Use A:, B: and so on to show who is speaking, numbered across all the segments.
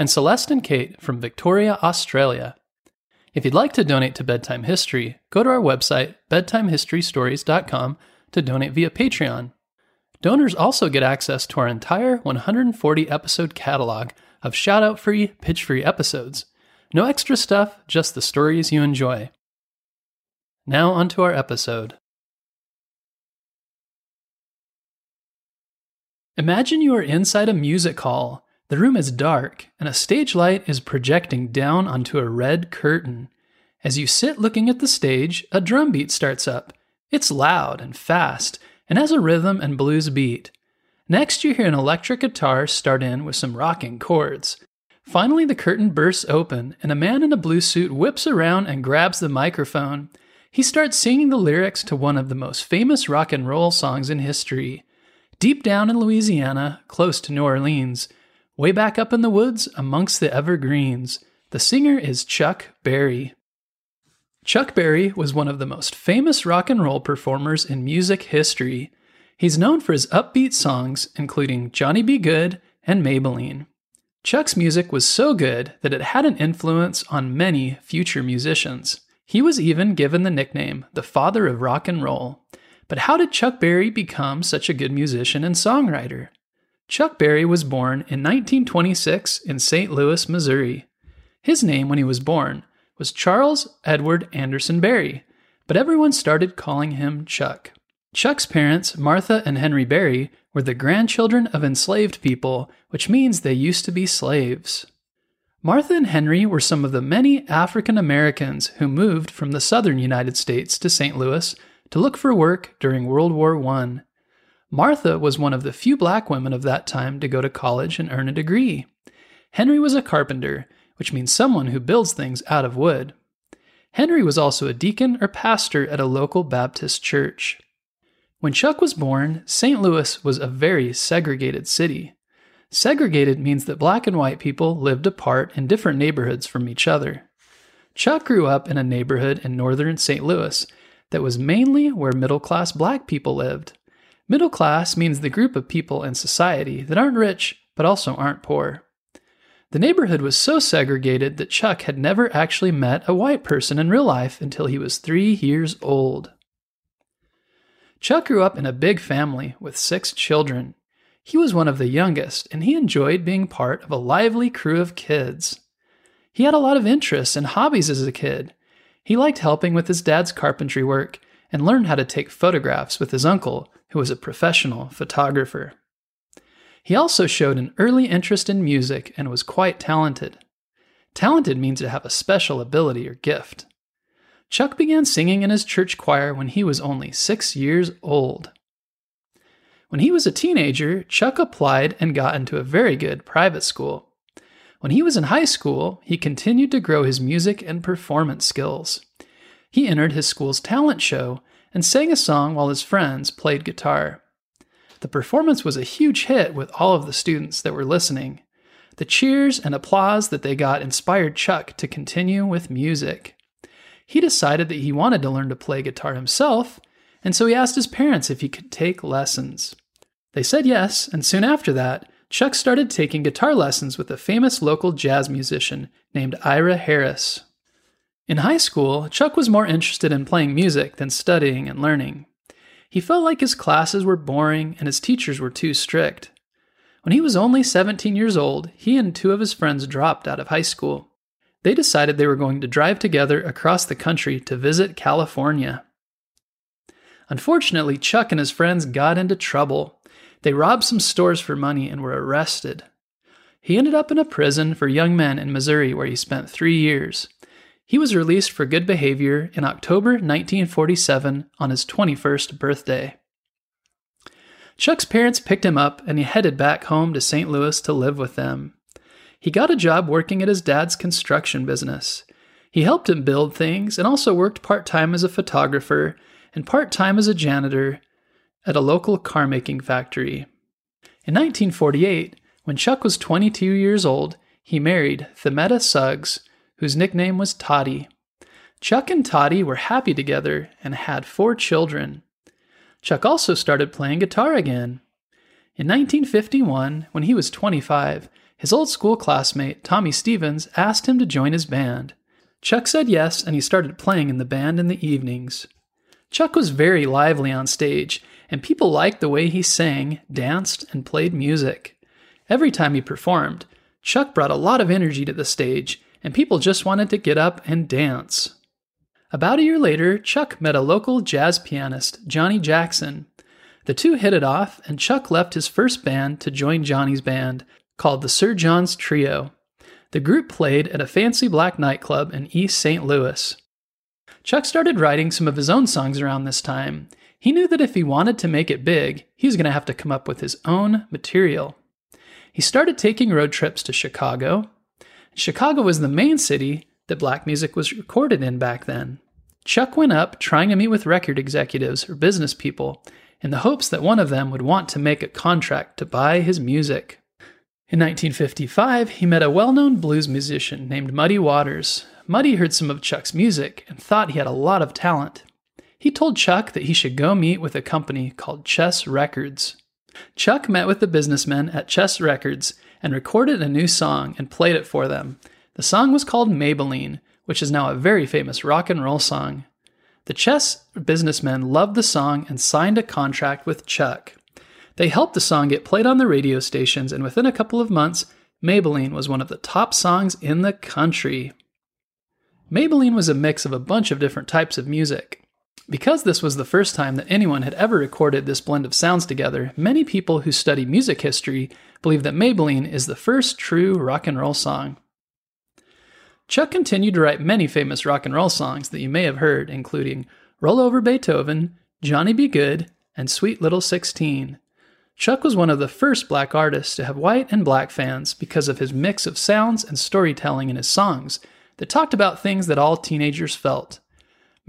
A: and Celeste and Kate from Victoria, Australia. If you'd like to donate to Bedtime History, go to our website, bedtimehistorystories.com, to donate via Patreon. Donors also get access to our entire 140 episode catalog of shout out free, pitch free episodes. No extra stuff, just the stories you enjoy. Now, onto our episode. Imagine you are inside a music hall. The room is dark, and a stage light is projecting down onto a red curtain. As you sit looking at the stage, a drum beat starts up. It's loud and fast, and has a rhythm and blues beat. Next, you hear an electric guitar start in with some rocking chords. Finally, the curtain bursts open, and a man in a blue suit whips around and grabs the microphone. He starts singing the lyrics to one of the most famous rock and roll songs in history. Deep down in Louisiana, close to New Orleans, way back up in the woods amongst the evergreens, the singer is Chuck Berry. Chuck Berry was one of the most famous rock and roll performers in music history. He's known for his upbeat songs, including Johnny B. Goode and Maybellene. Chuck's music was so good that it had an influence on many future musicians. He was even given the nickname the father of rock and roll. But how did Chuck Berry become such a good musician and songwriter? Chuck Berry was born in 1926 in St. Louis, Missouri. His name when he was born was Charles Edward Anderson Berry, but everyone started calling him Chuck. Chuck's parents, Martha and Henry Berry, were the grandchildren of enslaved people, which means they used to be slaves. Martha and Henry were some of the many African Americans who moved from the southern United States to St. Louis to look for work during World War I. Martha was one of the few black women of that time to go to college and earn a degree. Henry was a carpenter, which means someone who builds things out of wood. Henry was also a deacon or pastor at a local Baptist church. When Chuck was born, St. Louis was a very segregated city. Segregated means that black and white people lived apart in different neighborhoods from each other. Chuck grew up in a neighborhood in northern St. Louis that was mainly where middle class black people lived. Middle class means the group of people in society that aren't rich but also aren't poor. The neighborhood was so segregated that Chuck had never actually met a white person in real life until he was three years old. Chuck grew up in a big family with six children. He was one of the youngest, and he enjoyed being part of a lively crew of kids. He had a lot of interests and hobbies as a kid, he liked helping with his dad's carpentry work and learned how to take photographs with his uncle, who was a professional photographer. He also showed an early interest in music and was quite talented. Talented means to have a special ability or gift. Chuck began singing in his church choir when he was only six years old. When he was a teenager, Chuck applied and got into a very good private school. When he was in high school, he continued to grow his music and performance skills. He entered his school's talent show and sang a song while his friends played guitar. The performance was a huge hit with all of the students that were listening. The cheers and applause that they got inspired Chuck to continue with music. He decided that he wanted to learn to play guitar himself, and so he asked his parents if he could take lessons. They said yes, and soon after that, Chuck started taking guitar lessons with a famous local jazz musician named Ira Harris. In high school, Chuck was more interested in playing music than studying and learning. He felt like his classes were boring and his teachers were too strict. When he was only 17 years old, he and two of his friends dropped out of high school. They decided they were going to drive together across the country to visit California. Unfortunately, Chuck and his friends got into trouble. They robbed some stores for money and were arrested. He ended up in a prison for young men in Missouri where he spent three years. He was released for good behavior in October 1947 on his 21st birthday. Chuck's parents picked him up and he headed back home to St. Louis to live with them. He got a job working at his dad's construction business. He helped him build things and also worked part time as a photographer and part time as a janitor at a local car making factory. In 1948, when Chuck was 22 years old, he married Themetta Suggs, whose nickname was Toddy. Chuck and Toddy were happy together and had four children. Chuck also started playing guitar again. In 1951, when he was 25, his old school classmate, Tommy Stevens, asked him to join his band. Chuck said yes, and he started playing in the band in the evenings. Chuck was very lively on stage, and people liked the way he sang, danced, and played music. Every time he performed, Chuck brought a lot of energy to the stage, and people just wanted to get up and dance. About a year later, Chuck met a local jazz pianist, Johnny Jackson. The two hit it off, and Chuck left his first band to join Johnny's band, called the Sir John's Trio. The group played at a fancy black nightclub in East St. Louis. Chuck started writing some of his own songs around this time. He knew that if he wanted to make it big, he was going to have to come up with his own material. He started taking road trips to Chicago. Chicago was the main city that black music was recorded in back then. Chuck went up trying to meet with record executives or business people in the hopes that one of them would want to make a contract to buy his music. In 1955, he met a well known blues musician named Muddy Waters. Muddy heard some of Chuck's music and thought he had a lot of talent. He told Chuck that he should go meet with a company called Chess Records. Chuck met with the businessmen at Chess Records and recorded a new song and played it for them. The song was called Maybellene, which is now a very famous rock and roll song. The Chess businessmen loved the song and signed a contract with Chuck. They helped the song get played on the radio stations, and within a couple of months, Maybellene was one of the top songs in the country. Maybellene was a mix of a bunch of different types of music. Because this was the first time that anyone had ever recorded this blend of sounds together, many people who study music history believe that Maybellene is the first true rock and roll song. Chuck continued to write many famous rock and roll songs that you may have heard, including Roll Over Beethoven, Johnny B. Goode, and Sweet Little Sixteen. Chuck was one of the first black artists to have white and black fans because of his mix of sounds and storytelling in his songs that talked about things that all teenagers felt.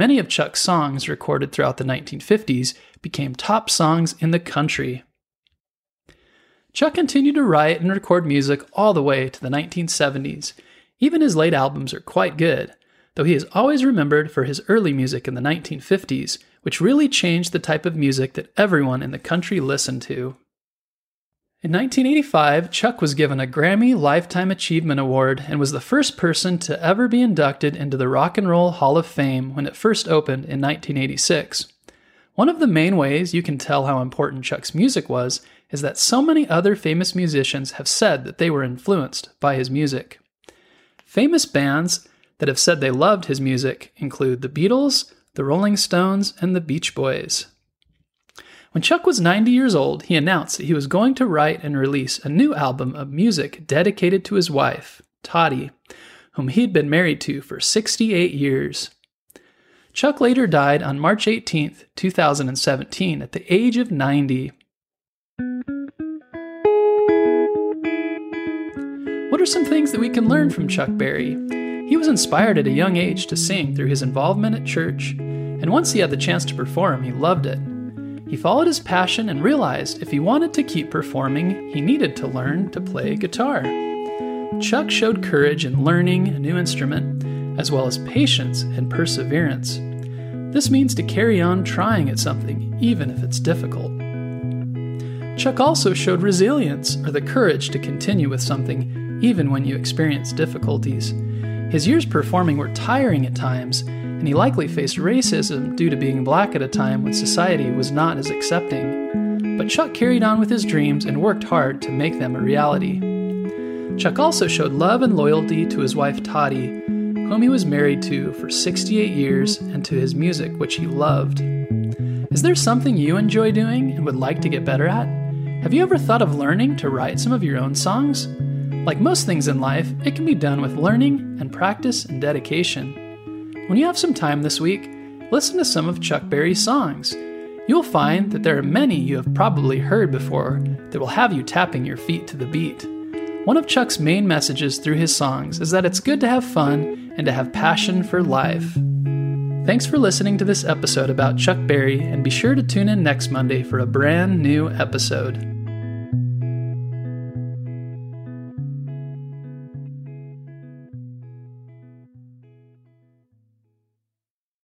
A: Many of Chuck's songs, recorded throughout the 1950s, became top songs in the country. Chuck continued to write and record music all the way to the 1970s. Even his late albums are quite good, though he is always remembered for his early music in the 1950s, which really changed the type of music that everyone in the country listened to. In 1985, Chuck was given a Grammy Lifetime Achievement Award and was the first person to ever be inducted into the Rock and Roll Hall of Fame when it first opened in 1986. One of the main ways you can tell how important Chuck's music was is that so many other famous musicians have said that they were influenced by his music. Famous bands that have said they loved his music include the Beatles, the Rolling Stones, and the Beach Boys. When Chuck was 90 years old, he announced that he was going to write and release a new album of music dedicated to his wife, Toddy, whom he'd been married to for 68 years. Chuck later died on March 18, 2017, at the age of 90. What are some things that we can learn from Chuck Berry? He was inspired at a young age to sing through his involvement at church, and once he had the chance to perform, he loved it. He followed his passion and realized if he wanted to keep performing, he needed to learn to play guitar. Chuck showed courage in learning a new instrument, as well as patience and perseverance. This means to carry on trying at something, even if it's difficult. Chuck also showed resilience, or the courage to continue with something, even when you experience difficulties. His years performing were tiring at times, and he likely faced racism due to being black at a time when society was not as accepting. But Chuck carried on with his dreams and worked hard to make them a reality. Chuck also showed love and loyalty to his wife Toddy, whom he was married to for 68 years, and to his music, which he loved. Is there something you enjoy doing and would like to get better at? Have you ever thought of learning to write some of your own songs? Like most things in life, it can be done with learning and practice and dedication. When you have some time this week, listen to some of Chuck Berry's songs. You'll find that there are many you have probably heard before that will have you tapping your feet to the beat. One of Chuck's main messages through his songs is that it's good to have fun and to have passion for life. Thanks for listening to this episode about Chuck Berry, and be sure to tune in next Monday for a brand new episode.